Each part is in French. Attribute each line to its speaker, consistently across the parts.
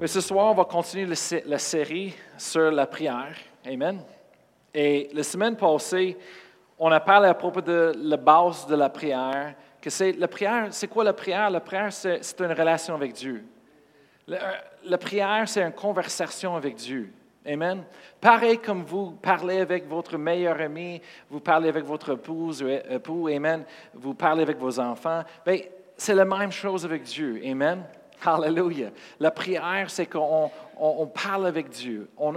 Speaker 1: Mais ce soir, on va continuer la série sur la prière. Amen. Et la semaine passée, on a parlé à propos de la base de la prière, que c'est la prière, c'est quoi la prière? La prière, c'est, une relation avec Dieu. La, prière, c'est une conversation avec Dieu. Amen. Pareil comme vous parlez avec votre meilleur ami, vous parlez avec votre épouse, époux, Amen. Vous parlez avec vos enfants. Bien, c'est la même chose avec Dieu. Amen. Hallelujah. La prière, c'est qu'on parle avec Dieu. On,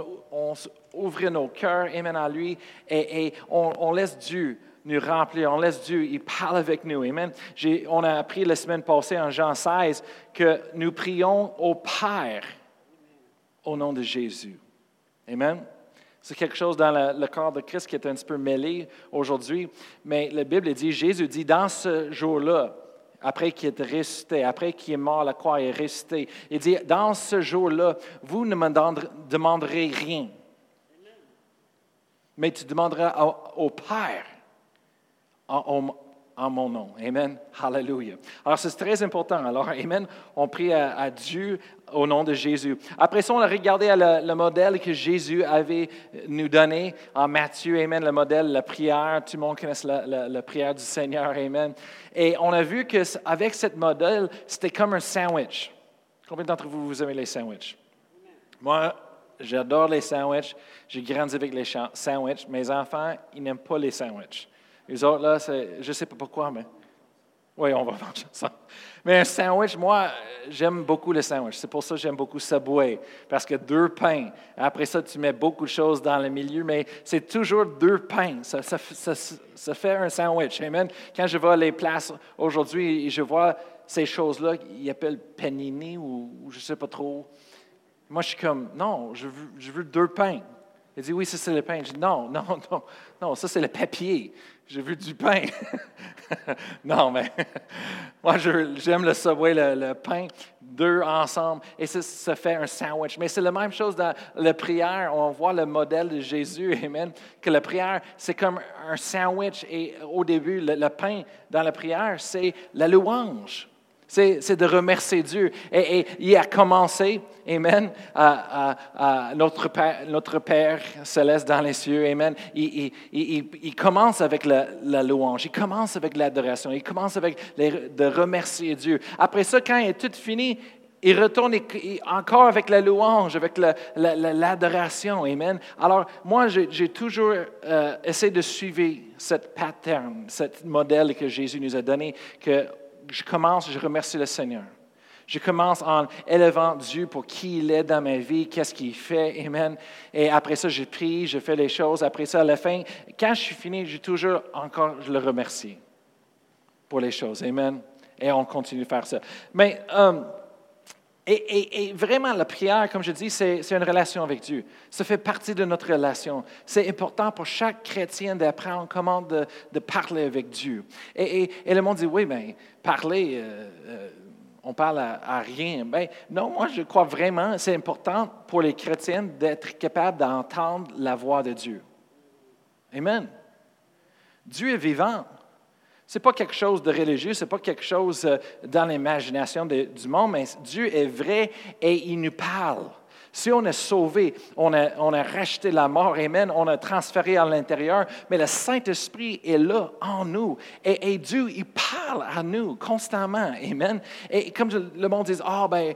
Speaker 1: ouvre nos cœurs, amen, à lui, et, on, laisse Dieu nous remplir. On laisse Dieu, il parle avec nous. Amen. On a appris la semaine passée en Jean 16 que nous prions au Père au nom de Jésus. Amen. C'est quelque chose dans le, corps de Christ qui est un petit peu mêlé aujourd'hui, mais la Bible dit, Jésus dit, dans ce jour-là, après qu'il est ressuscité, après qu'il est mort la croix et ressuscité. Il dit, dans ce jour-là, vous ne me demanderez rien, mais tu demanderas au, Père en, mon nom. Amen. Hallelujah. Alors, c'est très important. Alors, Amen, on prie à Dieu au nom de Jésus. Après ça, on a regardé le, modèle que Jésus avait nous donné en Matthieu, Amen, le modèle, la prière. Tout le monde connaît la, prière du Seigneur, Amen. Et on a vu qu'avec ce modèle, c'était comme un sandwich. Combien d'entre vous, vous aimez les sandwichs? Moi, j'adore les sandwichs. J'ai grandi avec les sandwichs. Mes enfants, ils n'aiment pas les sandwichs. Les autres, là, je ne sais pas pourquoi, mais oui, on va manger ça. Mais un sandwich, moi, j'aime beaucoup le sandwich. C'est pour ça que j'aime beaucoup Subway. Parce que deux pains. Après ça, tu mets beaucoup de choses dans le milieu, mais c'est toujours deux pains. Ça, ça, fait un sandwich. Amen. Quand je vois les places aujourd'hui je vois ces choses-là, ils appellent panini ou, je ne sais pas trop. Moi, je suis comme, non, je veux deux pains. Il dit, oui, ça c'est le pain. Je dis, non, non, non, non, ça c'est le papier. J'ai vu du pain. non, mais moi, j'aime le Subway, le, pain, deux ensemble, et ça, ça fait un sandwich. Mais c'est la même chose dans la prière. On voit le modèle de Jésus, Amen, que la prière, c'est comme un sandwich. Et au début, le pain dans la prière, c'est la louange. C'est de remercier Dieu. Et, il a commencé, Amen, à, notre, Père, notre, Père, céleste dans les cieux, Amen. Il, commence avec la, louange, il commence avec l'adoration, il commence avec de remercier Dieu. Après ça, quand il est tout fini, il retourne encore avec la louange, avec l'adoration. Amen. Alors, moi, j'ai toujours euh, essayé de suivre cette pattern, ce modèle que Jésus nous a donné, que je commence, je remercie le Seigneur. Je commence en élevant Dieu pour qui il est dans ma vie, qu'est-ce qu'il fait, Amen. Et après ça, je prie, je fais les choses. Après ça, à la fin, quand je suis fini, je toujours encore, je le remercie pour les choses, Amen. Et on continue de faire ça. Mais euh, et, vraiment, la prière, comme je dis, c'est une relation avec Dieu. Ça fait partie de notre relation. C'est important pour chaque chrétien d'apprendre comment de, parler avec Dieu. Et, le monde dit, oui, mais parler, euh, euh, on parle à, rien. Ben, non, moi, je crois vraiment, c'est important pour les chrétiens d'être capables d'entendre la voix de Dieu. Amen. Dieu est vivant. Ce n'est pas quelque chose de religieux, ce n'est pas quelque chose euh, dans l'imagination du monde, mais Dieu est vrai et il nous parle. Si on est sauvé, on a, on a racheté la mort, Amen, on a transféré à l'intérieur, mais le Saint-Esprit est là en nous. Et, Dieu, il parle à nous constamment, Amen. Et comme le monde dit, ah ben,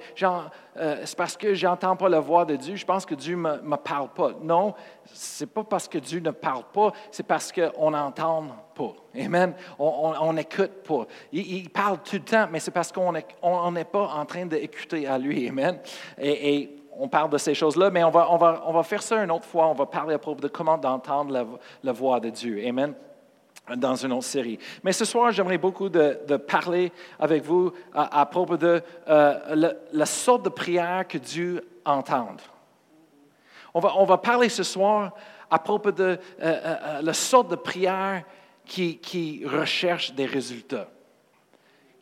Speaker 1: euh, c'est parce que j'entends pas la voix de Dieu, je pense que Dieu ne me, me, parle pas. Non, c'est pas parce que Dieu ne parle pas, c'est parce qu'on n'entend pas. Amen. On n'écoute pas. Il, parle tout le temps, mais c'est parce qu'on n'est pas en train d'écouter à lui. Amen. Et on parle de ces choses-là, mais on va, on, va, on va faire ça une autre fois. On va parler à propos de comment d'entendre la, voix de Dieu. Amen dans une autre série. Mais ce soir, j'aimerais beaucoup de, parler avec vous à, propos de euh, la, sorte de prière que Dieu entend. On va, on va parler ce soir à propos de euh, euh, la sorte de prière qui, qui recherche des résultats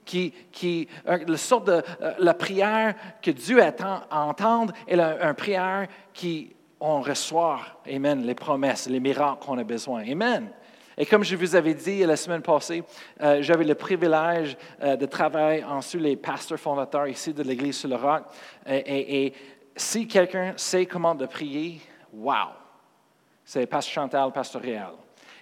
Speaker 1: qui, qui la de euh, la prière que Dieu attend à entendre est une prière qui on reçoit, Amen, les promesses, les miracles qu'on a besoin. Amen. Et comme je vous avais dit la semaine passée, euh, j'avais le privilège euh, de travailler en les pasteurs fondateurs ici de l'Église sur le roc. Et, si quelqu'un sait comment de prier, wow! C'est Pasteur Chantal, Pasteur Réal.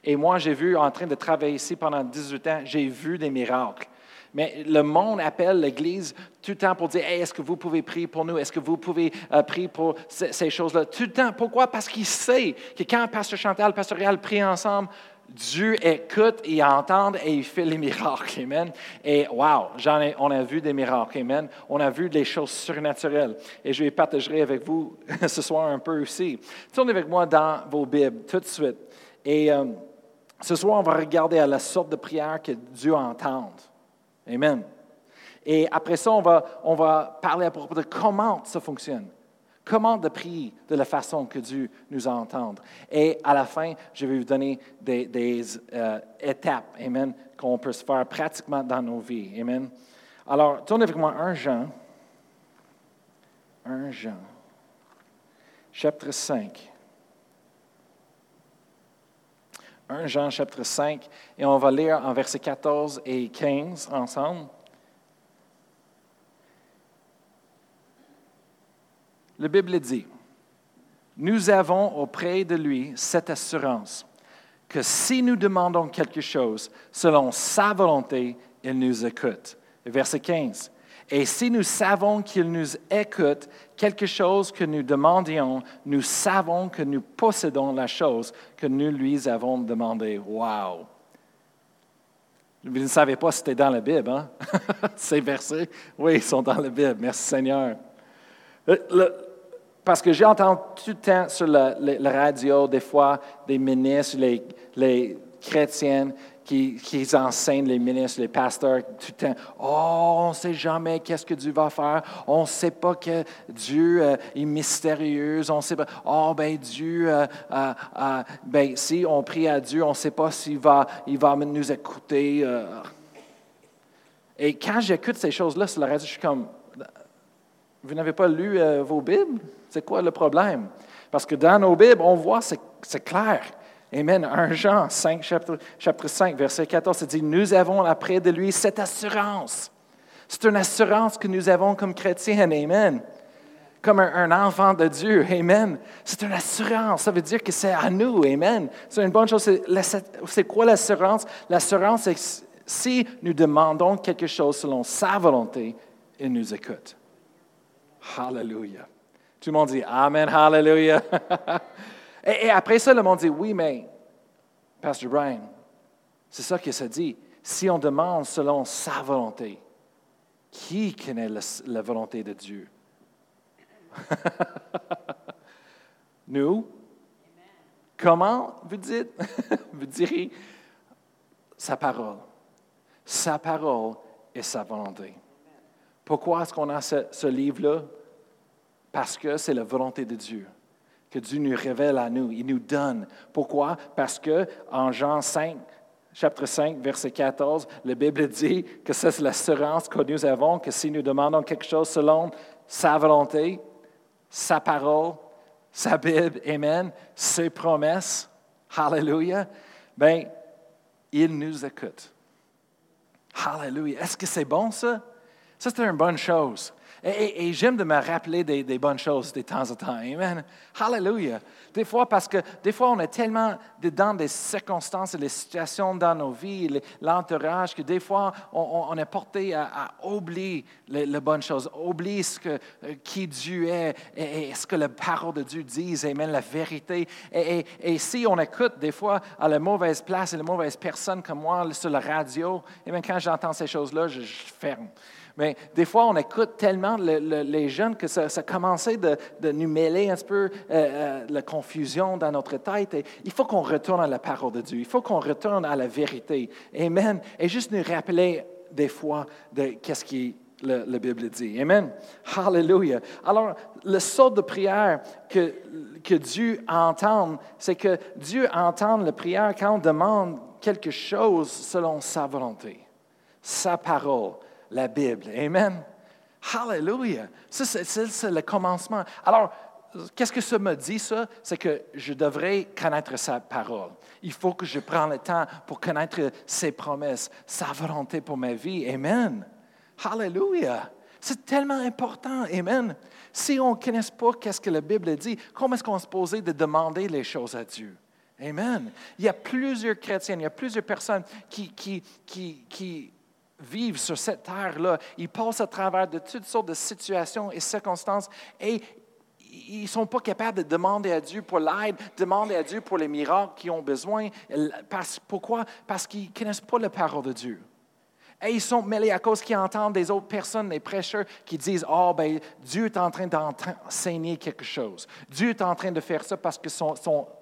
Speaker 1: Et moi, j'ai vu, en train de travailler ici pendant 18 ans, j'ai vu des miracles. Mais le monde appelle l'Église tout le temps pour dire Est-ce que vous pouvez prier pour nous? Est-ce que vous pouvez euh, prier pour ces, choses-là? Tout le temps. Pourquoi? Parce qu'il sait que quand Pasteur Chantal, Pasteur Réal prient ensemble, Dieu écoute et entend et il fait les miracles. Amen. Et wow, on a vu des miracles. Amen. On a vu des choses surnaturelles. Et je vais partager avec vous ce soir un peu aussi. Tournez avec moi dans vos Bibles tout de suite. Et euh, ce soir, on va regarder à la sorte de prière que Dieu entend. Amen. Et après ça, on va, on va parler à propos de comment ça fonctionne. Comment de prier de la façon que Dieu nous entende. Et à la fin, je vais vous donner des, euh, étapes, Amen, qu'on peut se faire pratiquement dans nos vies. Amen. Alors, tournez avec moi 1 Jean. 1 Jean. Chapitre 5. 1 Jean chapitre 5, et on va lire en versets 14 et 15 ensemble. La Bible dit, nous avons auprès de lui cette assurance que si nous demandons quelque chose selon sa volonté, il nous écoute. Verset 15. Et si nous savons qu'il nous écoute, quelque chose que nous demandions, nous savons que nous possédons la chose que nous lui avons demandé. Wow! Vous ne savez pas c'était dans la Bible, hein? Ces versets? Oui, ils sont dans la Bible. Merci Seigneur. parce que j'entends tout le temps sur la, radio, des fois, des ministres, les, les chrétiennes qui, enseignent, les ministres, les pasteurs, tout le temps. Oh, on ne sait jamais qu'est-ce que Dieu va faire. On ne sait pas que Dieu euh, est mystérieux. On sait pas. Oh, ben Dieu, euh, euh, ben si on prie à Dieu, on ne sait pas s'il va, il va nous écouter. Et quand j'écoute ces choses-là sur la radio, je suis comme, vous n'avez pas lu vos Bibles? C'est quoi le problème? Parce que dans nos Bibles, on voit, c'est clair. Amen. 1 Jean 5, chapitre, 5, verset 14, ça dit, nous avons après de lui cette assurance. C'est une assurance que nous avons comme chrétiens. Amen. Comme un, enfant de Dieu. Amen. C'est une assurance. Ça veut dire que c'est à nous. Amen. C'est une bonne chose. C'est quoi l'assurance? L'assurance, c'est si nous demandons quelque chose selon sa volonté, il nous écoute. Hallelujah. Tout le monde dit Amen, Hallelujah. Et, après ça, le monde dit, oui, mais, Pastor Brian, c'est ça que ça dit. Si on demande selon sa volonté, qui connaît la, volonté de Dieu? Nous? Comment vous dites? vous direz sa parole. Sa parole et sa volonté. Pourquoi est-ce qu'on a ce livre-là? Parce que c'est la volonté de Dieu que Dieu nous révèle à nous, il nous donne. Pourquoi? Parce que en Jean 5, chapitre 5, verset 14, la Bible dit que c'est l'assurance que nous avons, que si nous demandons quelque chose selon sa volonté, sa parole, sa Bible, Amen, ses promesses, Hallelujah, bien, il nous écoute. Hallelujah. Est-ce que c'est bon ça? Ça, c'est une bonne chose. Et, j'aime de me rappeler des, bonnes choses de temps en temps. Amen. Hallelujah. Des fois, parce que des fois, on est tellement dans des circonstances et des situations dans nos vies, l'entourage, que des fois, on, est porté à, oublier les, bonnes choses, oublier ce que, euh, qui Dieu est et, ce que la parole de Dieu dit, Amen, la vérité. Et, si on écoute des fois à la mauvaise place et la mauvaise personne comme moi sur la radio, Amen, quand j'entends ces choses-là, je ferme. Mais des fois, on écoute tellement les jeunes que ça, commençait de, nous mêler un peu euh, euh, la confusion dans notre tête. Il faut qu'on retourne à la parole de Dieu. Il faut qu'on retourne à la vérité. Amen. Et juste nous rappeler des fois de qu'est-ce qui la, la, Bible dit. Amen. Hallelujah. Alors, le sort de prière que, que Dieu entend, c'est que Dieu entend la prière quand on demande quelque chose selon sa volonté, sa parole, la Bible. Amen. Hallelujah. C'est le commencement. Alors, qu'est-ce que ça me dit, ça? C'est que je devrais connaître sa parole. Il faut que je prenne le temps pour connaître ses promesses, sa volonté pour ma vie. Amen. Hallelujah. C'est tellement important. Amen. Si on ne connaît pas qu'est-ce que la Bible dit, comment est-ce qu'on est supposé de demander les choses à Dieu? Amen. Il y a plusieurs chrétiens, il y a plusieurs personnes qui, qui, qui vivent sur cette terre-là. Ils passent à travers de toutes sortes de situations et circonstances et ils ne sont pas capables de demander à Dieu pour l'aide, demander à Dieu pour les miracles qu'ils ont besoin. pourquoi? Parce qu'ils ne connaissent pas la parole de Dieu. Et ils sont mêlés à cause qu'ils entendent des autres personnes, des prêcheurs, qui disent Oh, ben, Dieu est en train d'enseigner quelque chose. Dieu est en train de faire ça parce que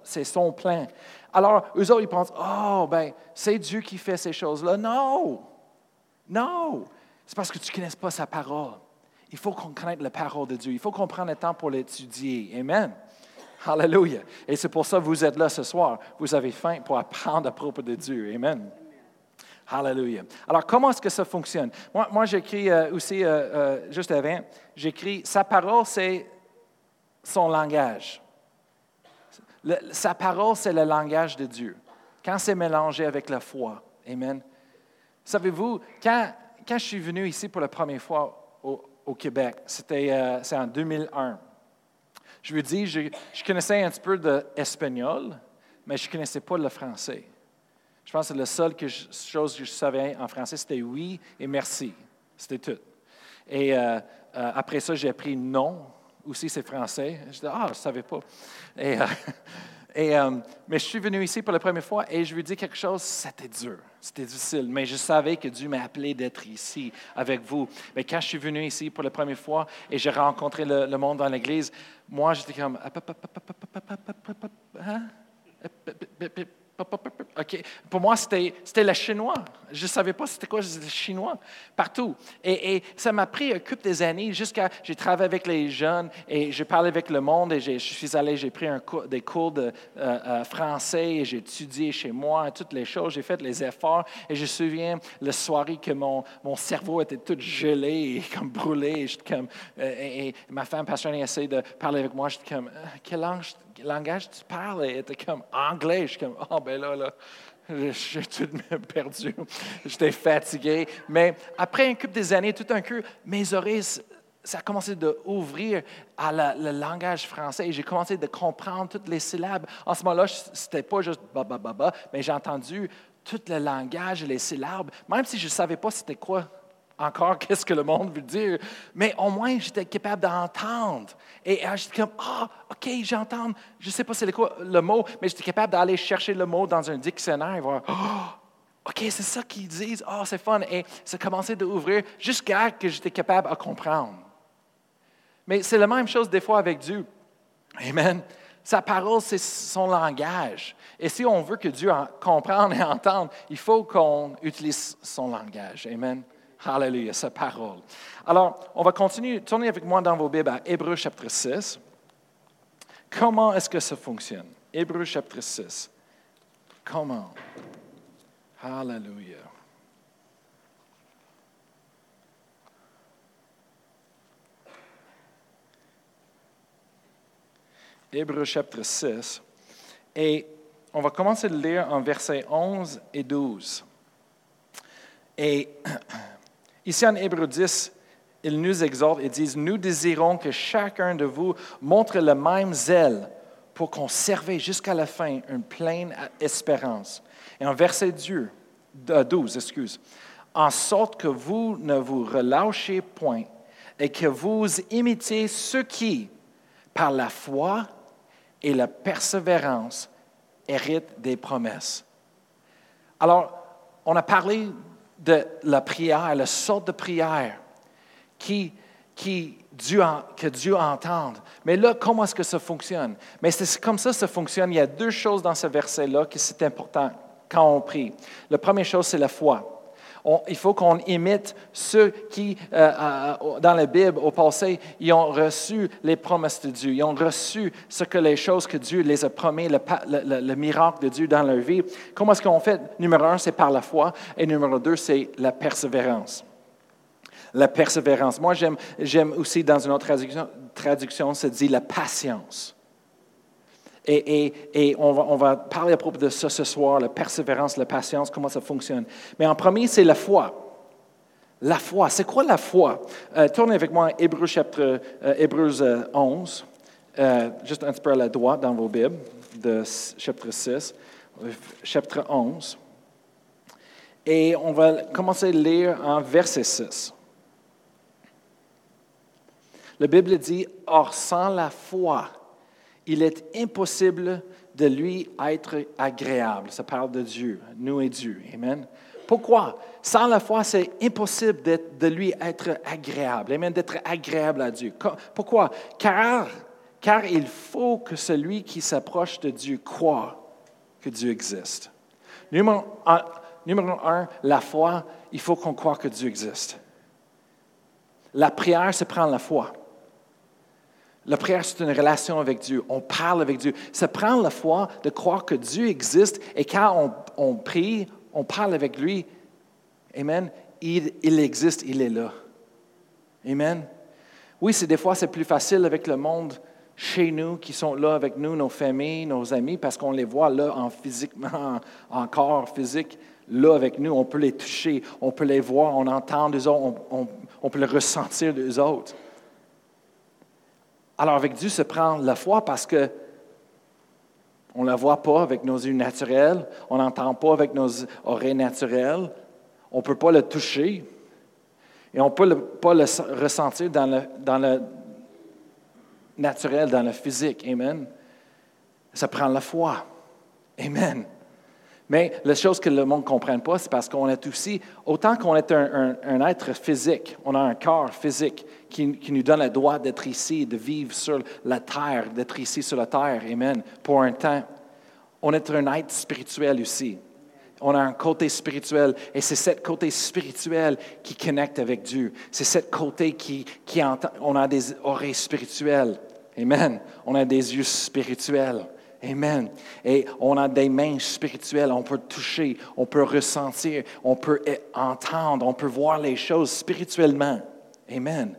Speaker 1: c'est son plan. Alors, eux autres, ils pensent Oh, ben, c'est Dieu qui fait ces choses-là. Non! Non! C'est parce que tu ne connais pas sa parole. Il faut qu'on connaisse la parole de Dieu. Il faut qu'on prenne le temps pour l'étudier. Amen. Hallelujah. Et c'est pour ça que vous êtes là ce soir. Vous avez faim pour apprendre à propos de Dieu. Amen. Hallelujah. Alors, comment est-ce que ça fonctionne? Moi, j'écris euh, aussi, euh, euh, juste avant, j'écris, sa parole, c'est son langage. sa parole, c'est le langage de Dieu. Quand c'est mélangé avec la foi. Amen. Savez-vous, quand, quand je suis venu ici pour la première fois au, au Québec. C'était euh, en 2001. Je vous dis, je, je connaissais un petit peu d'espagnol, mais je ne connaissais pas le français. Je pense que la seule chose que je savais en français, c'était oui et merci. C'était tout. Et euh, euh, après ça, j'ai appris non. Aussi, c'est français. Je disais, ah, je ne savais pas. Et, Et, euh, mais je suis venu ici pour la première fois et je lui dis quelque chose, c'était dur, c'était difficile, mais je savais que Dieu m'a appelé d'être ici avec vous. Mais quand je suis venu ici pour la première fois et j'ai rencontré le, le, monde dans l'église, moi j'étais comme... Hein? OK. Pour moi, c'était, le chinois. Je ne savais pas c'était quoi le chinois partout. Et, ça m'a pris un couple des années jusqu'à. J'ai travaillé avec les jeunes et j'ai parlé avec le monde et je suis allé, j'ai pris un des cours de euh, euh, français et j'ai étudié chez moi toutes les choses. J'ai fait les efforts et je me souviens le soirée que mon, mon cerveau était tout gelé et comme brûlé. Et, comme, euh, et, ma femme passionnée essayait de parler avec moi. J'étais comme, quel langage, langage tu parles? Était comme anglais. Je suis comme, oh ben là, là. J'ai tout perdu. J'étais fatigué. Mais après un couple des années, tout un coup, mes oreilles, ça a commencé d'ouvrir à le langage français j'ai commencé de comprendre toutes les syllabes. En ce moment-là, c'était pas juste ba, ba, ba, ba, mais j'ai entendu tout le langage et les syllabes, même si je ne savais pas c'était quoi encore qu'est-ce que le monde veut dire, mais au moins j'étais capable d'entendre. Et j'étais comme, ah, OK, j'entends, je ne sais pas c'est quoi le mot, mais j'étais capable d'aller chercher le mot dans un dictionnaire et voir, oh, OK, c'est ça qu'ils disent, oh, c'est fun. Et ça commençait d'ouvrir jusqu'à que j'étais capable de comprendre. Mais c'est la même chose des fois avec Dieu. Amen. Sa parole, c'est son langage. Et si on veut que Dieu comprenne et entende, il faut qu'on utilise son langage. Amen. Hallelujah, sa parole. Alors, on va continuer, tournez avec moi dans vos Bibles à Hébreu chapitre 6. Comment est-ce que ça fonctionne? Hébreu chapitre 6. Comment? Hallelujah. Hébreu chapitre 6. Et on va commencer de lire en versets 11 et 12. Et Ici en Hébreu 10, il nous exhorte et dit, nous désirons que chacun de vous montre le même zèle pour conserver jusqu'à la fin une pleine espérance. Et en verset 12, euh, excuse, en sorte que vous ne vous relâchez point et que vous imitiez ceux qui, par la foi et la persévérance, héritent des promesses. Alors, on a parlé de la prière, la sorte de prière qui, qui Dieu, que Dieu entende. Mais là, comment est-ce que ça fonctionne? Mais c'est comme ça que ça fonctionne. Il y a deux choses dans ce verset-là qui c'est important quand on prie. La première chose, c'est la foi il faut qu'on imite ceux qui, euh, euh, dans la Bible, au passé, ils ont reçu les promesses de Dieu. Ils ont reçu ce que les choses que Dieu les a promis, le, miracle de Dieu dans leur vie. Comment est-ce qu'on fait? Numéro un, c'est par la foi. Et numéro deux, c'est la persévérance la persévérance. Moi, j'aime aussi, dans une autre traduction, traduction, ça dit la patience. Et, on, va, parler à propos de ça ce soir, la persévérance, la patience, comment ça fonctionne. Mais en premier, c'est la foi. La foi, c'est quoi la foi? Euh, tournez avec moi Hébreux chapitre euh, Hébreux 11, euh, juste un petit peu à la droite dans vos Bibles, de chapitre 6, chapitre 11. Et on va commencer à lire en verset 6. La Bible dit, Or sans la foi, il est impossible de lui être agréable. Ça parle de Dieu, nous et Dieu. Amen. Pourquoi? Sans la foi, c'est impossible de lui être agréable. Amen, d'être agréable à Dieu. Pourquoi? Car, car il faut que celui qui s'approche de Dieu croit que Dieu existe. Numéro un, numéro un la foi, il faut qu'on croit que Dieu existe. La prière, c'est prendre la foi. La prière, c'est une relation avec Dieu. On parle avec Dieu. Ça prend la foi de croire que Dieu existe et quand on, prie, on parle avec lui. Amen. Il, il, existe, il est là. Amen. Oui, c'est des fois c'est plus facile avec le monde chez nous qui sont là avec nous, nos familles, nos amis, parce qu'on les voit là en physiquement, en corps physique, là avec nous. On peut les toucher, on peut les voir, on entend des autres, on, on peut les ressentir des autres. Alors avec Dieu, se prend la foi parce que on ne la voit pas avec nos yeux naturels, on n'entend pas avec nos oreilles naturelles, on ne peut pas le toucher et on ne peut pas le ressentir dans le, naturel, dans le physique. Amen. Ça prend la foi. Amen. Mais la chose que le monde ne comprenne pas, c'est parce qu'on est aussi, autant qu'on est un, être physique, on a un corps physique qui, nous donne le droit d'être ici, de vivre sur la terre, d'être ici sur la terre, Amen, pour un temps. On est un être spirituel aussi. On a un côté spirituel et c'est ce côté spirituel qui connecte avec Dieu. C'est ce côté qui, qui entend. On a des oreilles spirituelles. Amen. On a des yeux spirituels. Amen. Et on a des mains spirituelles, on peut toucher, on peut ressentir, on peut entendre, on peut voir les choses spirituellement. Amen.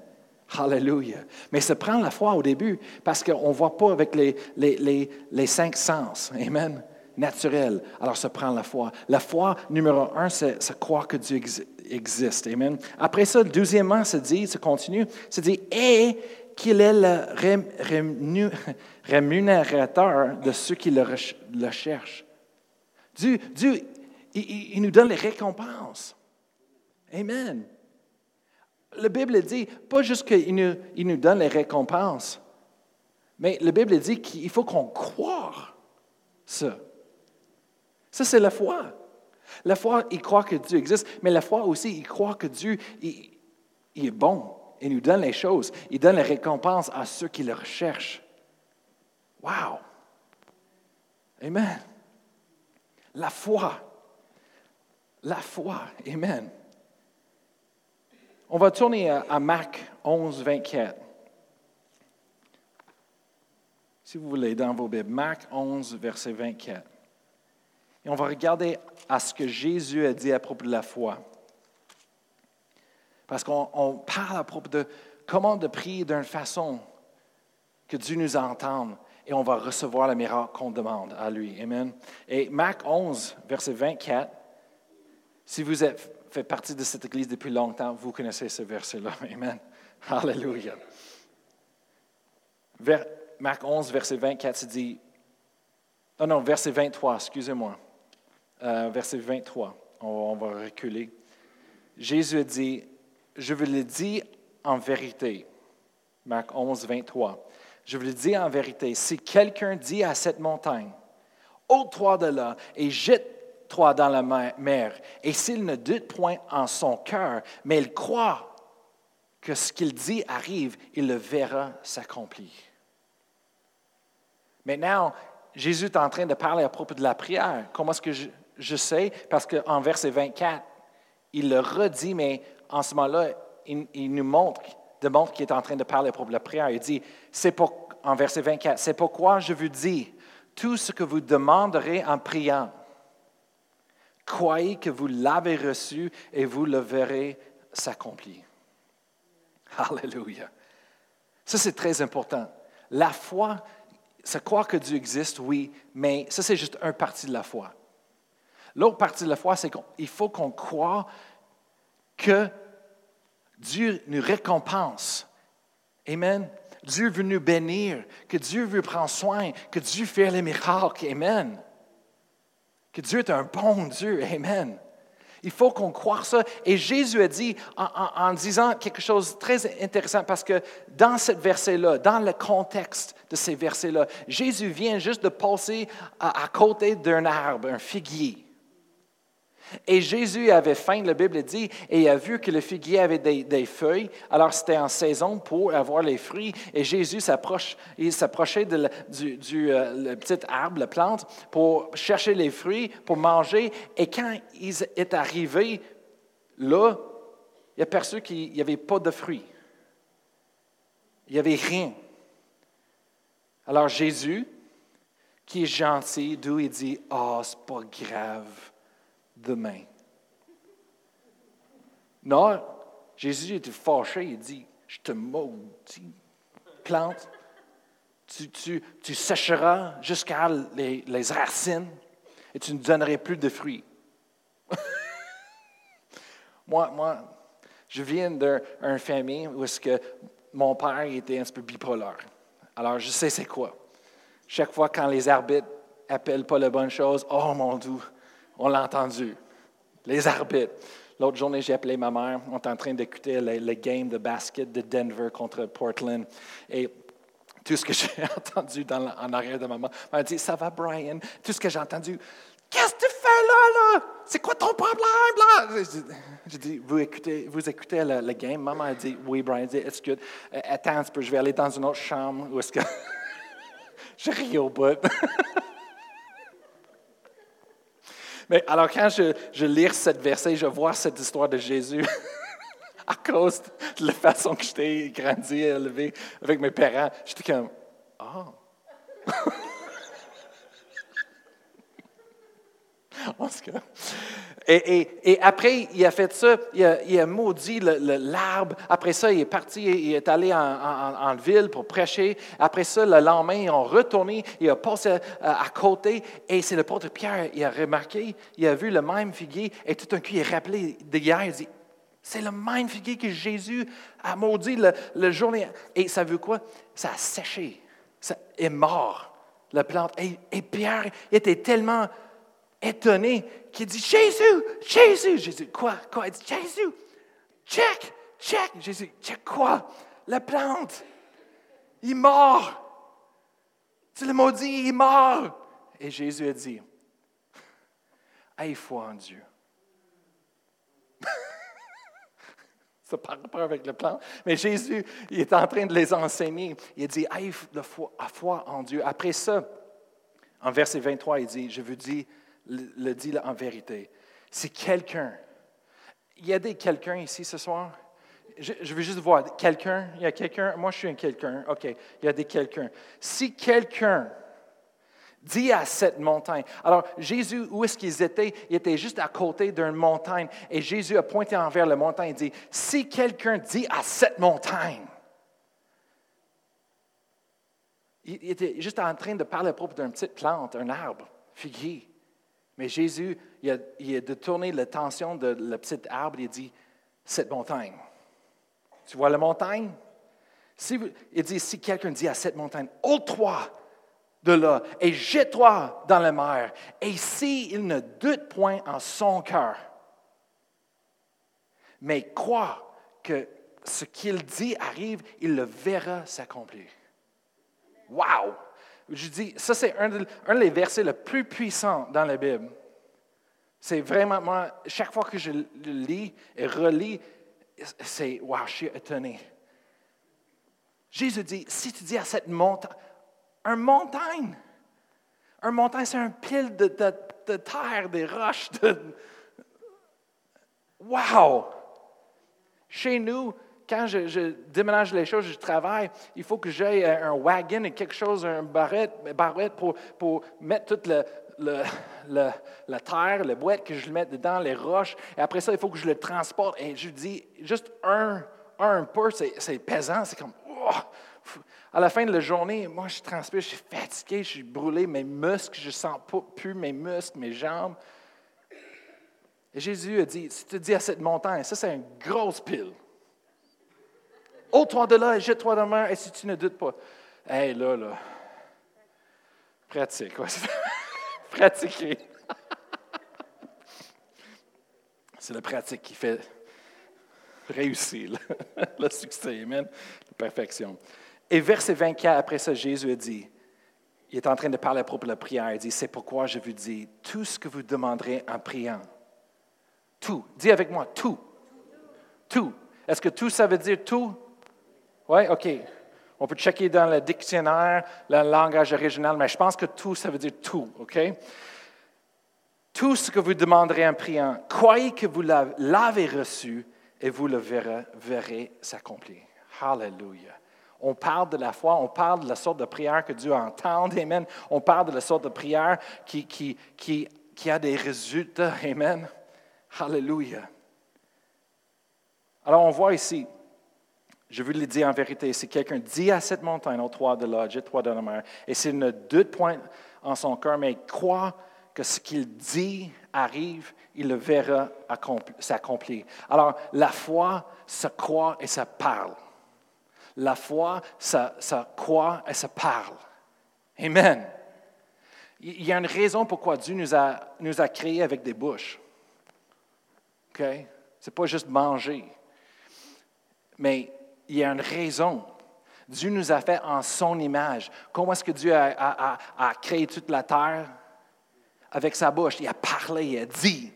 Speaker 1: Hallelujah. Mais ça prend la foi au début parce qu'on ne voit pas avec les, les, les, cinq sens. Amen. Naturel. Alors ça prend la foi. La foi, numéro un, c'est croire que Dieu existe. Amen. Après ça, deuxièmement, ça dit, ça continue, ça dit, et qu'il est le rémunérateur de ceux qui le, cherchent. Dieu, Dieu il, nous donne les récompenses. Amen. La Bible dit, pas juste qu'il nous, il nous donne les récompenses, mais la Bible dit qu'il faut qu'on croie ça. Ça, c'est la foi. La foi, il croit que Dieu existe, mais la foi aussi, il croit que Dieu il est bon. Il nous donne les choses. Il donne les récompenses à ceux qui le recherchent. Wow! Amen. La foi. La foi. Amen. On va tourner à Marc 11, 24. Si vous voulez, dans vos Bibles, Marc 11, verset 24. Et on va regarder à ce que Jésus a dit à propos de la foi. Parce qu'on parle à propos de comment de prier d'une façon que Dieu nous entende et on va recevoir le miracle qu'on demande à lui. Amen. Et Marc 11, verset 24, si vous êtes fait partie de cette église depuis longtemps, vous connaissez ce verset-là. Amen. Alléluia. Marc 11, verset 24, c'est dit, non, non, verset 23, excusez-moi. Euh, verset 23, on, va reculer. Jésus dit, je vous le dis en vérité. Marc 11, 23. Je vous le dis en vérité, si quelqu'un dit à cette montagne, ôte-toi de là et jette-toi dans la mer, et s'il ne doute point en son cœur, mais il croit que ce qu'il dit arrive, il le verra s'accomplir. Maintenant, Jésus est en train de parler à propos de la prière. Comment est-ce que je, sais? Parce qu'en verset 24, il le redit, mais en ce moment-là, il, nous montre, démontre qu'il est en train de parler pour la prière. Il dit, c'est pour, en verset 24, c'est pourquoi je vous dis, tout ce que vous demanderez en priant, croyez que vous l'avez reçu et vous le verrez s'accomplir. Alléluia. Ça, c'est très important. La foi, c'est croire que Dieu existe, oui, mais ça, c'est juste une partie de la foi. L'autre partie de la foi, c'est qu'il faut qu'on croit que Dieu nous récompense. Amen. Dieu veut nous bénir, que Dieu veut prendre soin, que Dieu fait les miracles. Amen. Que Dieu est un bon Dieu. Amen. Il faut qu'on croie ça. Et Jésus a dit, en, disant quelque chose de très intéressant, parce que dans ce verset-là, dans le contexte de ces versets-là, Jésus vient juste de passer à côté d'un arbre, un figuier. Et Jésus avait faim, la Bible dit, et il a vu que le figuier avait des, feuilles. Alors c'était en saison pour avoir les fruits. Et Jésus s'approchait du, euh, petit arbre, la plante, pour chercher les fruits, pour manger. Et quand il est arrivé là, il a perçu qu'il n'y avait pas de fruits. Il n'y avait rien. Alors Jésus, qui est gentil, d'où il dit, ah, c'est pas grave demain. Non, Jésus était fâché, il dit, je te maudis, plante, tu, tu, sécheras jusqu'à les, les, racines et tu ne donnerais plus de fruits. moi, moi, je viens d'une famille où est-ce que mon père était un peu bipolaire. Alors, je sais c'est quoi. Chaque fois quand les arbitres appellent pas la bonne chose, oh mon Dieu, on l'a entendu. Les arbitres. L'autre journée, j'ai appelé ma mère. On est en train d'écouter le, game de basket de Denver contre Portland. Et tout ce que j'ai entendu en arrière de maman m'a dit Ça va, Brian? Tout ce que j'ai entendu Qu'est-ce que tu fais là, là? C'est quoi ton problème, J'ai dit Vous écoutez, vous écoutez le, game? Maman a dit Oui, Brian. J'ai dit It's good. Euh, attends je vais aller dans une autre chambre où est-ce que. je ris au bout. Mais alors, quand je, lis cette verset, je vois cette histoire de Jésus à cause de la façon que j'étais grandi et élevé avec mes parents. J'étais comme. Oh. Et, après, il a fait ça, il a, maudit l'arbre. Après ça, il est parti, il est allé en, ville pour prêcher. Après ça, le lendemain, ils ont retourné, il a passé à, côté. Et c'est le l'apôtre Pierre, il a remarqué, il a vu le même figuier. Et tout d'un coup, il est rappelé d'hier, il dit, c'est le même figuier que Jésus a maudit le, journée. Et ça veut quoi? Ça a séché. Ça est mort, la plante. Et Pierre était tellement étonné qui dit Jésus, Jésus. Jésus, quoi, quoi? Il dit Jésus, check, check. Jésus, check quoi? La plante. Il mort. Tu le maudit, il mort. Et Jésus a dit Aie foi en Dieu. Ça part pas avec le plan. Mais Jésus, il est en train de les enseigner. Il dit Aie foi, foi en Dieu. Après ça, en verset 23, il dit Je vous dis le, dit en vérité. Si quelqu'un, il y a des quelqu'un ici ce soir, je, veux juste voir, quelqu'un, il y a quelqu'un, moi je suis un quelqu'un, OK, il y a des quelqu'un. Si quelqu'un dit à cette montagne, alors Jésus, où est-ce qu'ils étaient? Ils étaient juste à côté d'une montagne et Jésus a pointé envers la montagne et dit, si quelqu'un dit à cette montagne, il était juste en train de parler à propos d'une petite plante, un arbre, figuier. Mais Jésus, il a, il a détourné l'attention de la petite arbre, il dit, cette montagne. Tu vois la montagne? Si il dit, si quelqu'un dit à cette montagne, ôte-toi de là et jette-toi dans la mer, et s'il ne doute point en son cœur, mais croit que ce qu'il dit arrive, il le verra s'accomplir. Wow! Je dis, ça c'est un, des versets les plus puissants dans la Bible. C'est vraiment, moi, chaque fois que je le lis et relis, c'est, wow, je suis étonné. Jésus dit, si tu dis à cette montagne, un montagne, un montagne, c'est un pile de, terre, des roches. De... Wow! Chez nous, quand je, déménage les choses, je travaille, il faut que j'aille un wagon et quelque chose, un barrette, pour, mettre toute la terre, le boîte, que je le mette dedans, les roches. Et après ça, il faut que je le transporte. Et je dis, juste un, un peu, c'est pesant, c'est comme, oh! À la fin de la journée, moi, je transpire, je suis fatigué, je suis brûlé, mes muscles, je ne sens plus mes muscles, mes jambes. Et Jésus a dit, si tu dis à cette montagne, ça c'est une grosse pile. Ôte-toi de là et jette-toi dans la mer, et si tu ne doutes pas. Hé, là, là. Pratique, ouais. C'est la pratique qui fait réussir le succès, amen, la perfection. Et verset 24, après ça, Jésus a dit, il est en train de parler à propos de la prière, il dit, c'est pourquoi je vous dis, tout ce que vous demanderez en priant, tout, dis avec moi, tout, tout. Est-ce que tout, ça veut dire tout? Oui, OK. On peut checker dans le dictionnaire le langage original, mais je pense que tout, ça veut dire tout, OK? Tout ce que vous demanderez en priant, croyez que vous l'avez reçu et vous le verrez, s'accomplir. Hallelujah. On parle de la foi, on parle de la sorte de prière que Dieu entend, Amen. On parle de la sorte de prière qui, qui a des résultats, Amen. Hallelujah. Alors on voit ici, je vous le dis en vérité, si quelqu'un dit à cette montagne, au toit de l'âge, toi de la mer, et s'il ne doute point en son cœur, mais croit que ce qu'il dit arrive, il le verra s'accomplir. Alors, la foi, ça croit et ça parle. La foi, ça, ça croit et ça parle. Amen. Il y a une raison pourquoi Dieu nous a, nous a créés avec des bouches. OK? Ce n'est pas juste manger. Mais il y a une raison. Dieu nous a fait en son image. Comment est-ce que Dieu a, créé toute la terre? Avec sa bouche. Il a parlé, il a dit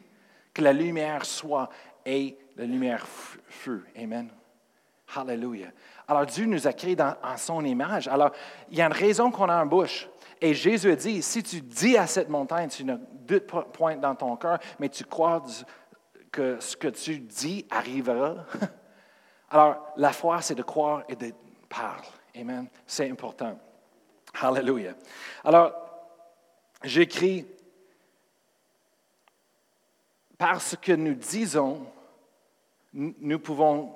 Speaker 1: que la lumière soit et la lumière fut. Amen. Hallelujah. Alors Dieu nous a créés en son image. Alors, il y a une raison qu'on a une bouche. Et Jésus a dit, si tu dis à cette montagne, tu ne doutes point dans ton cœur, mais tu crois que ce que tu dis arrivera, Alors, la foi, c'est de croire et de parler. Amen. C'est important. Hallelujah. Alors, j'écris, parce que nous disons, nous pouvons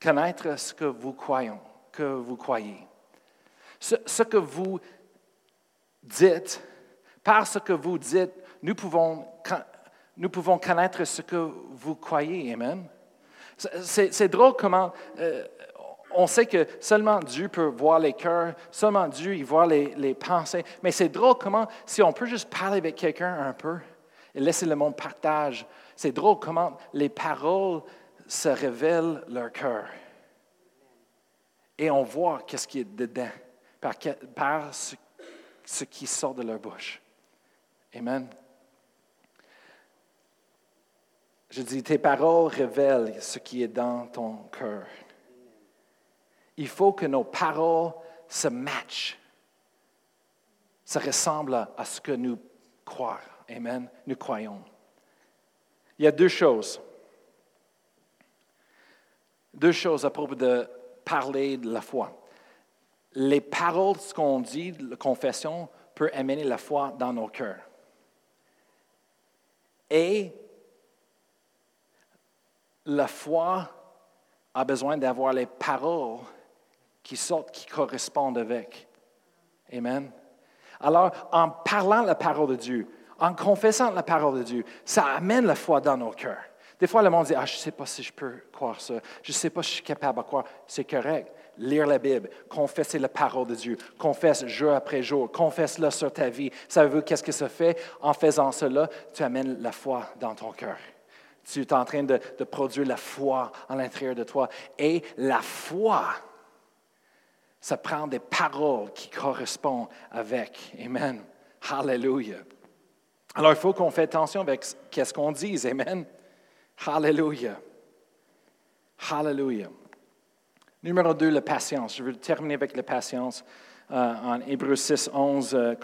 Speaker 1: connaître ce que vous croyez, que vous croyez. Ce, ce, que vous dites, parce que vous dites, nous pouvons, nous pouvons connaître ce que vous croyez. Amen. C'est drôle comment euh, on sait que seulement Dieu peut voir les cœurs, seulement Dieu il voit les, pensées, mais c'est drôle comment, si on peut juste parler avec quelqu'un un peu et laisser le monde partage, c'est drôle comment les paroles se révèlent leur cœur. Et on voit qu'est-ce qui est dedans par, ce qui sort de leur bouche. Amen. Je dis, tes paroles révèlent ce qui est dans ton cœur. Il faut que nos paroles se matchent, se ressemblent à ce que nous croyons. Amen. Nous croyons. Il y a deux choses. Deux choses à propos de parler de la foi. Les paroles, ce qu'on dit, la confession, peut amener la foi dans nos cœurs. Et la foi a besoin d'avoir les paroles qui sortent, qui correspondent avec. Amen. Alors, en parlant la parole de Dieu, en confessant la parole de Dieu, ça amène la foi dans nos cœurs. Des fois, le monde dit, ah, je ne sais pas si je peux croire ça, je ne sais pas si je suis capable de croire. C'est correct. Lire la Bible, confesser la parole de Dieu, confesse jour après jour, confesse-le sur ta vie. Savez-vous qu'est-ce que ça fait? En faisant cela, tu amènes la foi dans ton cœur. Tu es en train de, produire la foi à l'intérieur de toi. Et la foi, ça prend des paroles qui correspondent avec. Amen. Hallelujah. Alors, il faut qu'on fasse attention avec ce qu'on dit. Amen. Hallelujah. Hallelujah. Numéro deux, la patience. Je veux terminer avec la patience. Euh, en Hébreu 6, 11, euh,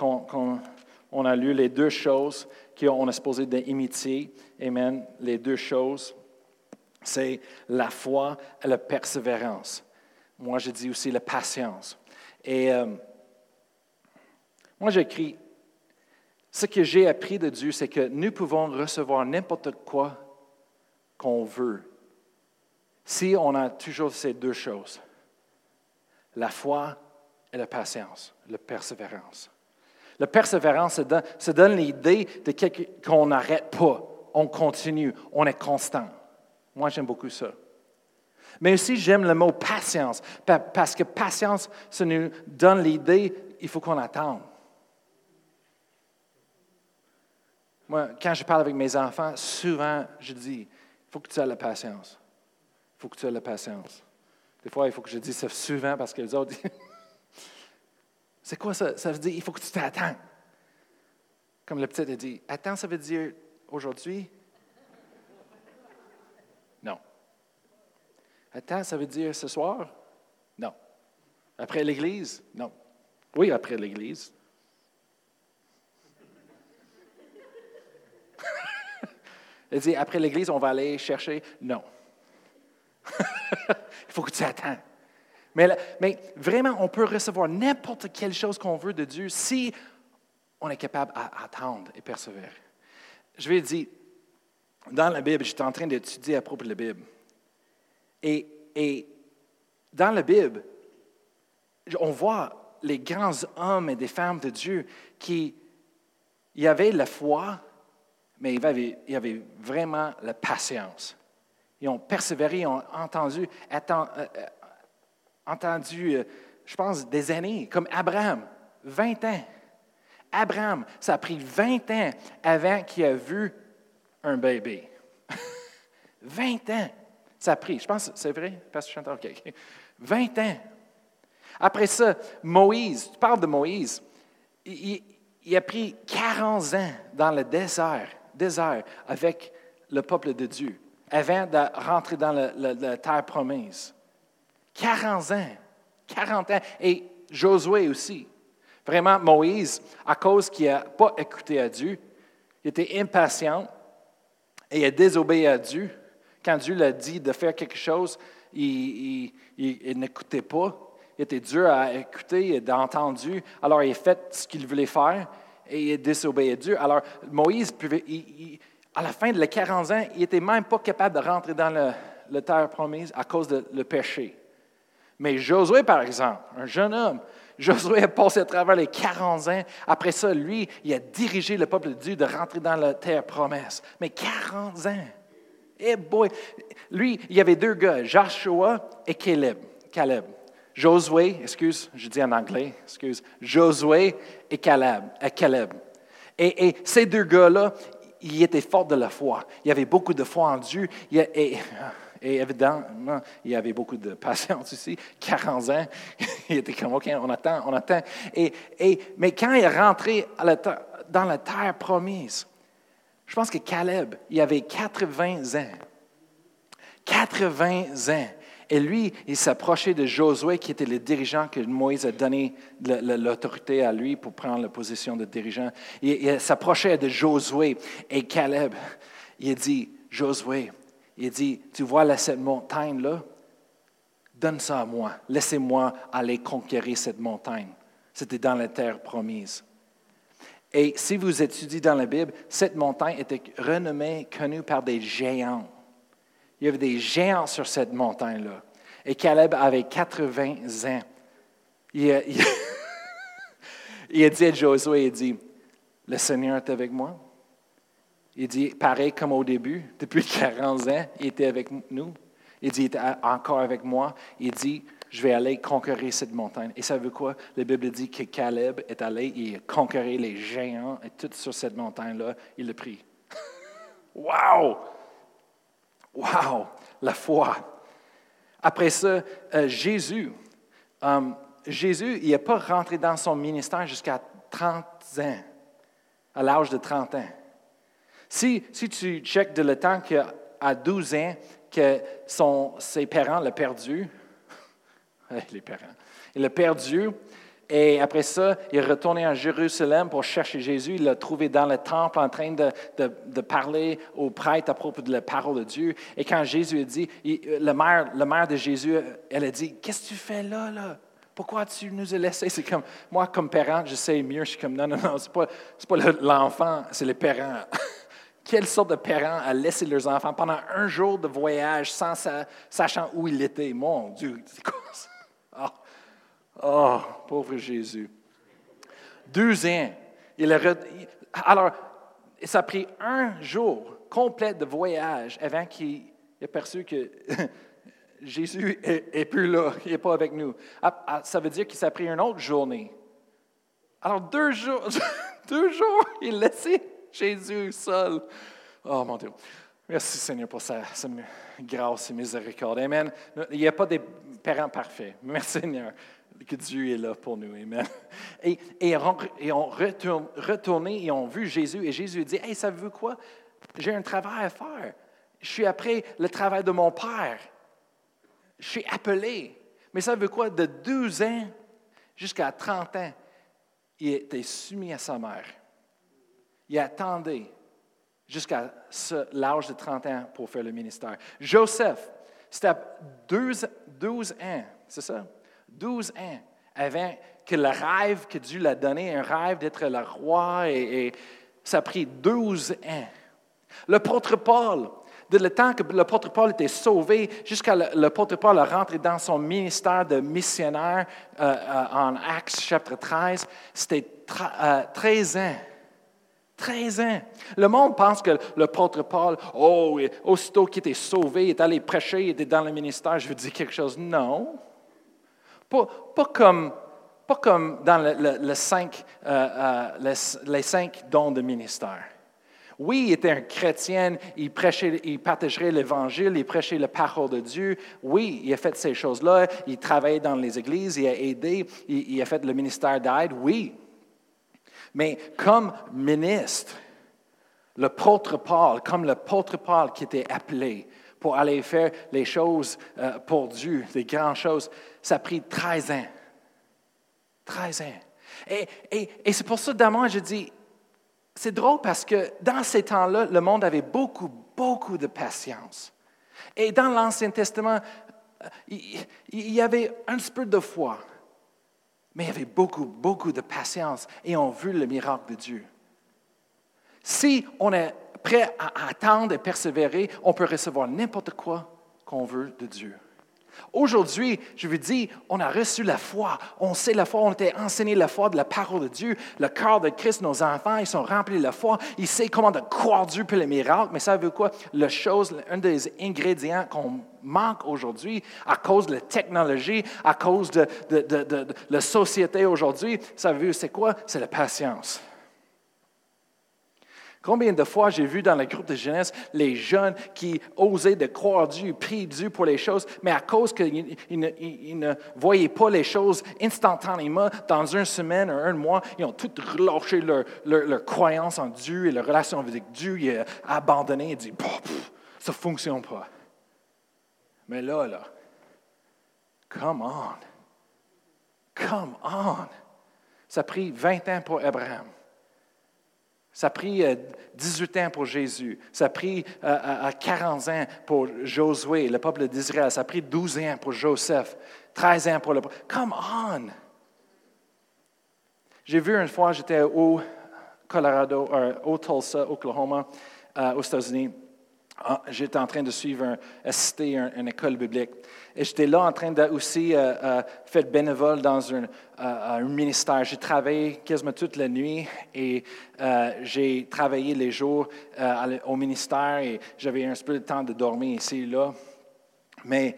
Speaker 1: on a lu les deux choses qu'on est supposé d'imiter. Amen. Les deux choses, c'est la foi et la persévérance. Moi, je dis aussi la patience. Et euh, moi, j'écris, ce que j'ai appris de Dieu, c'est que nous pouvons recevoir n'importe quoi qu'on veut si on a toujours ces deux choses, la foi et la patience, la persévérance. La persévérance, ça donne, l'idée de qu'on n'arrête pas, on continue, on est constant. Moi, j'aime beaucoup ça. Mais aussi, j'aime le mot patience, parce que patience, ça nous donne l'idée, il faut qu'on attende. Moi, quand je parle avec mes enfants, souvent, je dis, il faut que tu aies la patience. Il faut que tu aies la patience. Des fois, il faut que je dise ça souvent parce que les autres C'est quoi ça? Ça veut dire, il faut que tu t'attends. Comme le petit a dit, attends, ça veut dire aujourd'hui? Non. Attends, ça veut dire ce soir? Non. Après l'église? Non. Oui, après l'église. Elle dit, après l'église, on va aller chercher? Non. Il faut que tu attends. Mais, vraiment, on peut recevoir n'importe quelle chose qu'on veut de Dieu si on est capable d'attendre et persévérer. Je vais dire, dans la Bible, j'étais en train d'étudier à propos de la Bible. Et, et dans la Bible, on voit les grands hommes et des femmes de Dieu qui y avaient la foi, mais il y avait, vraiment la patience. Ils ont persévéré, ils ont entendu, euh, euh, entendu euh, je pense, des années, comme Abraham, 20 ans. Abraham, ça a pris 20 ans avant qu'il ait vu un bébé. 20 ans. Ça a pris, je pense, c'est vrai, Pasteur Chantal? OK. 20 ans. Après ça, Moïse, tu parles de Moïse, il, il a pris 40 ans dans le désert désert avec le peuple de Dieu avant de rentrer dans la, terre promise. 40 ans. 40 ans. Et Josué aussi. Vraiment, Moïse, à cause qu'il n'a pas écouté à Dieu, il était impatient et il a désobéi à Dieu. Quand Dieu l'a dit de faire quelque chose, il, n'écoutait pas. Il était dur à écouter et d'entendre. Alors il a fait ce qu'il voulait faire et il désobéit Dieu. Alors, Moïse, à la fin de les 40 ans, il n'était même pas capable de rentrer dans la terre promise à cause du le péché. Mais Josué, par exemple, un jeune homme, Josué a passé à travers les 40 ans. Après ça, lui, il a dirigé le peuple de Dieu de rentrer dans la terre promise. Mais 40 ans! Eh boy! Lui, il y avait deux gars, Joshua et Caleb. Caleb. Josué, excuse, je dis en anglais, excuse, Josué et Caleb. Et, Caleb. et, ces deux gars-là, ils étaient forts de la foi. Il y avait beaucoup de foi en Dieu. évidemment, il y avait beaucoup de patience aussi. 40 ans, il était comme, OK, on attend, on attend. Et, mais quand il est rentré dans la terre promise, je pense que Caleb, il avait 80 ans. 80 ans. Et lui, il s'approchait de Josué, qui était le dirigeant que Moïse a donné l'autorité à lui pour prendre la position de dirigeant. Il, s'approchait de Josué et Caleb. Il a dit, Josué, il dit, tu vois cette montagne-là? Donne ça à moi. Laissez-moi aller conquérir cette montagne. C'était dans la terre promise. Et si vous étudiez dans la Bible, cette montagne était renommée, connue par des géants. Il y avait des géants sur cette montagne-là. Et Caleb avait 80 ans. Il a, dit à Josué, il dit, le Seigneur est avec moi. Il dit, pareil comme au début, depuis 40 ans, il était avec nous. Il dit, il était encore avec moi. Il dit, je vais aller conquérir cette montagne. Et ça veut quoi? La Bible dit que Caleb est allé, il a conquéré les géants et tout sur cette montagne-là, il l'a pris. wow! Wow, la foi. Après ça, euh, Jésus, euh, Jésus, il n'est pas rentré dans son ministère jusqu'à 30 ans, à l'âge de 30 ans. Si, tu checkes de le temps qu'à 12 ans, que son, ses parents l'ont perdu, les parents, il l'a perdu, et après ça, il est retourné à Jérusalem pour chercher Jésus. Il l'a trouvé dans le temple en train de, parler aux prêtres à propos de la parole de Dieu. Et quand Jésus a dit, le, mère, le mère de Jésus, elle a dit, qu'est-ce que tu fais là, là? Pourquoi tu nous as laissés? C'est comme, moi, comme parent, je sais mieux. Je suis comme, non, non, non, ce n'est pas, pas l'enfant, c'est les parents. Quelle sorte de parents a laissé leurs enfants pendant un jour de voyage sans sachant où ils étaient? Mon Dieu, c'est quoi ça? Oh, pauvre Jésus. Deux. Il alors, ça a pris un jour complet de voyage avant qu'il ait perçu que Jésus est, plus là, il n'est pas avec nous. Ah, ça veut dire qu'il s'est pris une autre journée. Alors deux jours, deux jours, il laissait Jésus seul. Oh mon Dieu. Merci Seigneur pour sa, grâce et miséricorde. Amen. Il n'y a pas des parents parfaits. Merci Seigneur que Dieu est là pour nous. Amen. Et, et on, retourné et on vu Jésus et Jésus dit, Hey, savez-vous quoi? J'ai un travail à faire. Je suis après le travail de mon Père. Je suis appelé. Mais ça veut quoi? De 12 ans jusqu'à 30 ans, il était soumis à sa mère. Il attendait jusqu'à l'âge de 30 ans pour faire le ministère. Joseph, c'était 12, 12 ans, c'est ça? 12 ans avant que le rêve que Dieu l'a donné, un rêve d'être le roi, et, et, ça a pris 12 ans. L'apôtre Paul, de le temps que l'apôtre Paul était sauvé jusqu'à l'apôtre Paul rentrer dans son ministère de missionnaire euh, euh, en Actes chapitre 13, c'était 13 euh, ans. 13 ans. Le monde pense que l'apôtre Paul, oh, aussitôt qu'il était sauvé, il est allé prêcher, il était dans le ministère, je veux dire quelque chose. Non. Pas, comme, dans le, cinq, les cinq dons de ministère. Oui, il était un chrétien, il, prêchait, il partagerait l'Évangile, il prêchait la parole de Dieu. Oui, il a fait ces choses-là, il travaillait dans les églises, il a aidé, il, a fait le ministère d'aide, oui. Mais comme ministre, l'apôtre Paul, comme l'apôtre Paul qui était appelé pour aller faire les choses euh, pour Dieu, des grandes choses, ça a pris 13 ans. 13 ans. Et c'est pour ça, d'abord, je dis, c'est drôle parce que dans ces temps-là, le monde avait beaucoup, beaucoup de patience. Et dans l'Ancien Testament, euh, il y avait un petit peu de foi, mais il y avait beaucoup, beaucoup de patience et on vu le miracle de Dieu. Si on est prêt à attendre et persévérer, on peut recevoir n'importe quoi qu'on veut de Dieu. Aujourd'hui, je vous dis, on a reçu la foi. On sait la foi, on été enseigné la foi de la parole de Dieu. Le cœur de Christ, nos enfants, ils sont remplis de la foi. Ils savent comment de croire Dieu pour les miracles. Mais ça veut quoi? La chose, un des ingrédients qu'on manque aujourd'hui à cause de la technologie, à cause de, de la société aujourd'hui, ça veut, c'est quoi? C'est la patience. Combien de fois j'ai vu dans le groupe de jeunesse les jeunes qui osaient de croire Dieu, prier Dieu pour les choses, mais à cause qu'ils ne, voyaient pas les choses instantanément, dans une semaine ou un mois, ils ont tout relâché leur, croyance en Dieu et leur relation avec Dieu, ils ont abandonné et dit, ça ne fonctionne pas. Mais là, là, come on, come on. Ça a pris 20 ans pour Abraham. Ça a pris 18 euh, ans pour Jésus. Ça a pris 40 ans pour Josué, le peuple d'Israël. Ça a pris 12 ans pour Joseph. 13 ans pour le... Come on! J'ai vu une fois, j'étais au Colorado, euh, au Tulsa, Oklahoma, euh, aux États-Unis. Ah, j'étais en train de suivre, un, assister à une école biblique. Et j'étais là en train de aussi euh, euh, faire bénévole dans un, euh, ministère. J'ai travaillé quasiment toute la nuit et j'ai travaillé les jours au ministère et j'avais un peu de temps de dormir ici et là. Mais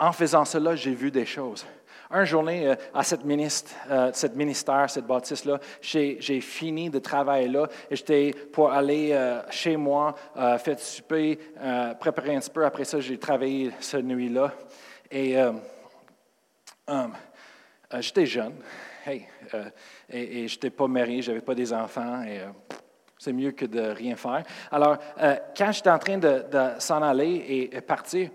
Speaker 1: en faisant cela, j'ai vu des choses. Un journée, euh, à cette, ministre, euh, cette ministère, cette bâtisse-là, j'ai fini de travailler là et j'étais pour aller euh, chez moi, faire souper, préparer un petit peu. Après ça, j'ai travaillé cette nuit-là. Et j'étais jeune, et, et je n'étais pas marié, je n'avais pas des enfants. Et, c'est mieux que de rien faire. Alors, quand j'étais en train de s'en aller et partir,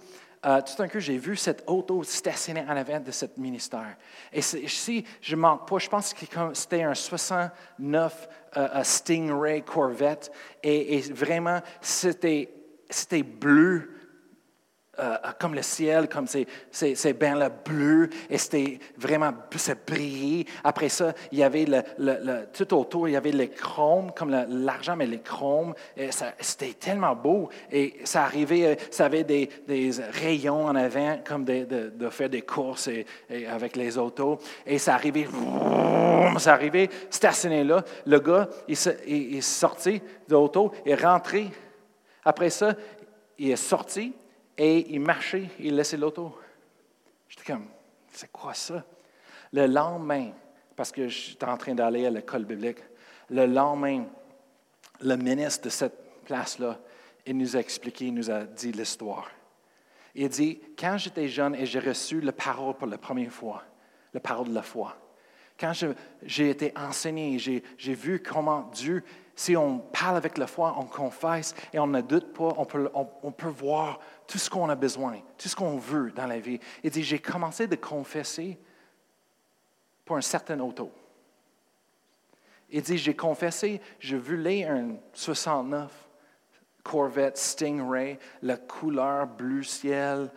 Speaker 1: euh, tout d'un coup, j'ai vu cette auto stationnée en avant de ce ministère. Et si je ne manque pas, je pense que c'était un 69 euh, Stingray Corvette. Et, et vraiment, c'était bleu euh, comme le ciel, comme ces, ces, bains-là bleus, et c'était vraiment, ça brillait. Après ça, il y avait le, le, tout autour, il y avait les chromes, comme l'argent, mais les chromes. C'était tellement beau. Et ça arrivait, euh, ça avait des, des rayons en avant, comme de, de, faire des courses et, avec les autos. Et ça arrivait, ça arrivait stationné là. Le gars, il, il est sorti de l'auto et rentré. Après ça, il est sorti Et il marchait, il laissait l'auto. J'étais comme, c'est quoi ça? Le lendemain, parce que j'étais en train d'aller à l'école biblique, le lendemain, le ministre de cette place-là, il nous a expliqué, il nous a dit l'histoire. Il dit, quand j'étais jeune et j'ai reçu la parole pour la première fois, la parole de la foi, quand j'ai été enseigné, j'ai vu comment Dieu, si on parle avec la foi, on confesse et on ne doute pas, on peut, voir tout ce qu'on a besoin, tout ce qu'on veut dans la vie. Il dit, j'ai commencé de confesser pour un certain auto. Il dit, j'ai confessé, je voulais un 69 Corvette Stingray, la couleur bleu ciel,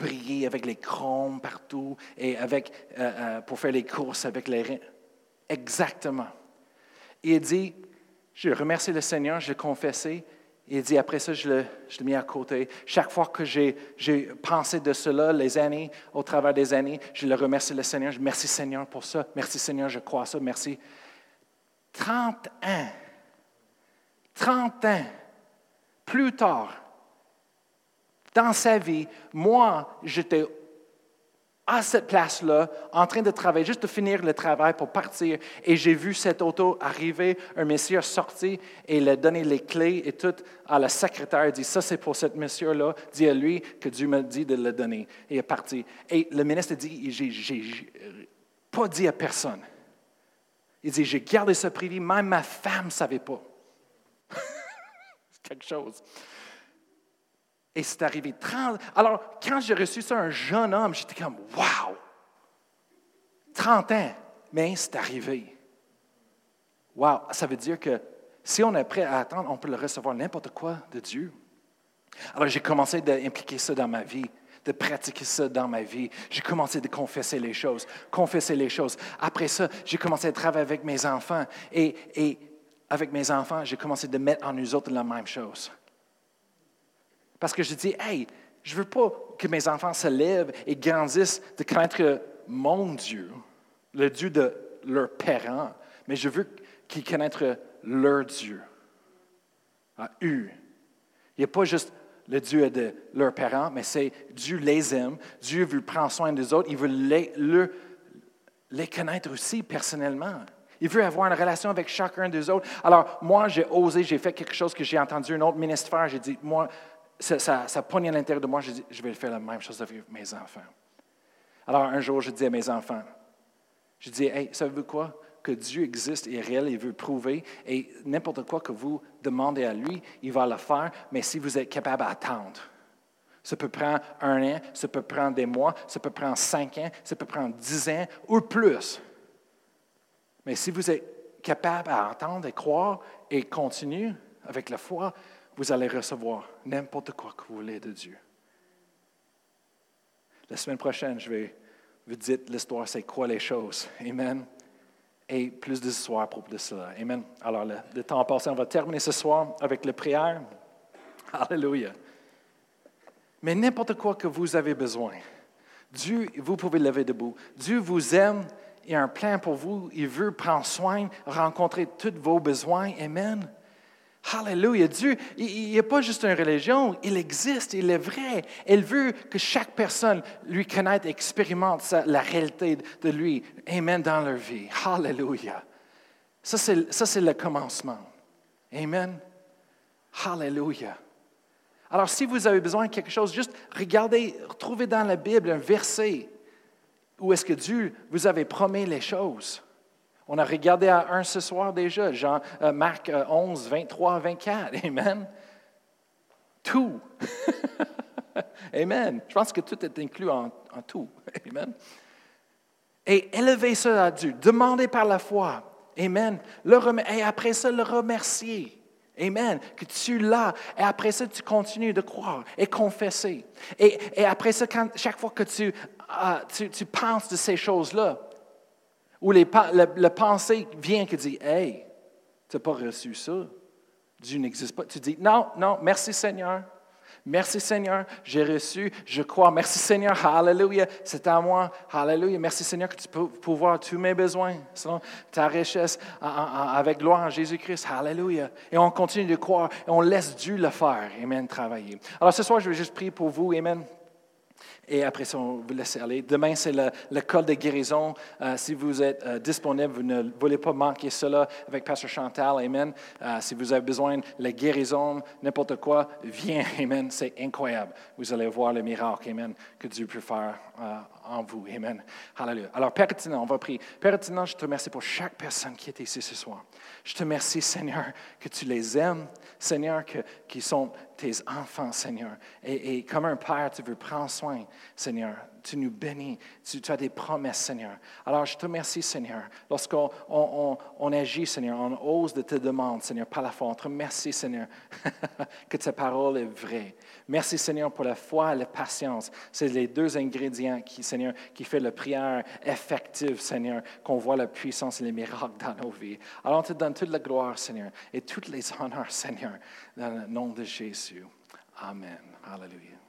Speaker 1: briller avec les chromes partout et avec, euh, euh, pour faire les courses avec les. Exactement. il dit, je remercie le Seigneur, je l'ai confessé. Il dit, après ça, je l'ai mis à côté. Chaque fois que j'ai pensé de cela, les années, au travers des années, je le remercie le Seigneur. Je merci Seigneur pour ça. Merci Seigneur, je crois ça. Merci. 30 ans 30 ans plus tard, dans sa vie, moi, j'étais à cette place-là, en train de travailler, juste de finir le travail pour partir, et j'ai vu cette auto arriver, un monsieur sorti, et il a donné les clés et tout à la secrétaire, il dit, ça c'est pour cette monsieur-là, dis à lui que Dieu m'a dit de le donner, et il est parti. Et le ministre dit, j'ai pas dit à personne. Il dit, j'ai gardé ce privé, même ma femme ne savait pas. quelque chose. Et c'est arrivé 30. Alors, quand j'ai reçu ça, un jeune homme, j'étais comme, wow! 30 ans, mais c'est arrivé. Wow! Ça veut dire que si on est prêt à attendre, on peut le recevoir n'importe quoi de Dieu. Alors, j'ai commencé à impliquer ça dans ma vie, de pratiquer ça dans ma vie. J'ai commencé à confesser les choses, confesser les choses. Après ça, j'ai commencé à travailler avec mes enfants et, avec mes enfants, j'ai commencé de mettre en nous autres la même chose. Parce que je dis, hey, je ne veux pas que mes enfants se lèvent et grandissent de connaître mon Dieu, le Dieu de leurs parents, mais je veux qu'ils connaissent leur Dieu. À eux. Il n'y a pas juste le Dieu de leurs parents, mais c'est Dieu les aime, Dieu veut prendre soin des autres, il veut les, connaître aussi personnellement. Il veut avoir une relation avec chacun des autres. Alors, moi, j'ai osé, j'ai fait quelque chose que j'ai entendu un autre ministre faire. J'ai dit, moi, ça, ça, ça à l'intérieur de moi. J'ai dit, je vais faire la même chose avec mes enfants. Alors, un jour, je dis à mes enfants, je dis, hey, savez-vous quoi? Que Dieu existe et est réel, il veut prouver. Et n'importe quoi que vous demandez à lui, il va le faire. Mais si vous êtes capable d'attendre, ça peut prendre un an, ça peut prendre des mois, ça peut prendre cinq ans, ça peut prendre dix ans ou plus. Mais si vous êtes capable d'entendre et croire et continuer avec la foi, vous allez recevoir n'importe quoi que vous voulez de Dieu. La semaine prochaine, je vais vous dire l'histoire, c'est quoi les choses. Amen. Et plus d'histoires à propos de cela. Amen. Alors, le, le temps passé. On va terminer ce soir avec la prière. Alléluia. Mais n'importe quoi que vous avez besoin, Dieu, vous pouvez lever debout. Dieu vous aime il a un plan pour vous. Il veut prendre soin, rencontrer tous vos besoins. Amen. Hallelujah. Dieu, il n'est pas juste une religion, il existe, il est vrai. Il veut que chaque personne lui connaisse, expérimente la réalité de lui. Amen dans leur vie. Hallelujah. Ça, c'est le commencement. Amen. Hallelujah. Alors, si vous avez besoin de quelque chose, juste regardez, trouvez dans la Bible un verset où est-ce que Dieu vous avait promis les choses? On a regardé à un ce soir déjà, Jean, euh, Marc 11, 23, 24. Amen. Tout. Amen. Je pense que tout est inclus en, tout. Amen. Et élever ça à Dieu, demander par la foi. Amen. et après ça, le remercier. Amen. Que tu l'as. Et après ça, tu continues de croire et confesser. Et, et après ça, chaque fois que tu ah, tu, penses de ces choses-là, où les, le, pensée vient qui dit Hey, tu n'as pas reçu ça. Dieu n'existe pas. Tu dis Non, non, merci Seigneur. Merci Seigneur, j'ai reçu, je crois. Merci Seigneur, Alléluia, c'est à moi. Alléluia. Merci Seigneur que tu peux pouvoir tous mes besoins ta richesse avec gloire en Jésus-Christ. Alléluia. Et on continue de croire et on laisse Dieu le faire. Amen, travailler. Alors ce soir, je vais juste prier pour vous. Amen. Et après ça, on vous laisse aller. Demain, c'est le, col de guérison. Euh, si vous êtes euh, disponible, vous ne voulez pas manquer cela avec Pasteur Chantal. Amen. Euh, si vous avez besoin de la guérison, n'importe quoi, viens. Amen. C'est incroyable. Vous allez voir le miracle. Amen. Que Dieu peut faire en vous. Amen. Hallelujah. Alors, Père on va prier. Père je te remercie pour chaque personne qui est ici ce soir. Je te remercie, Seigneur, que tu les aimes. Seigneur, que, qui sont tes enfants, Seigneur. Et, et, comme un père, tu veux prendre soin, Seigneur. Tu nous bénis. Tu, as des promesses, Seigneur. Alors, je te remercie, Seigneur. Lorsqu'on on, agit, Seigneur, on ose de te demander, Seigneur, par la foi. On te remercie, Seigneur, que ta parole est vraie. Merci, Seigneur, pour la foi et la patience. C'est les deux ingrédients qui, Seigneur, qui fait la prière effective, Seigneur, qu'on voit la puissance et les miracles dans nos vies. Alors, on te donne toute la gloire, Seigneur, et toutes les honneurs, Seigneur, dans le nom de Jésus. Amen. Hallelujah.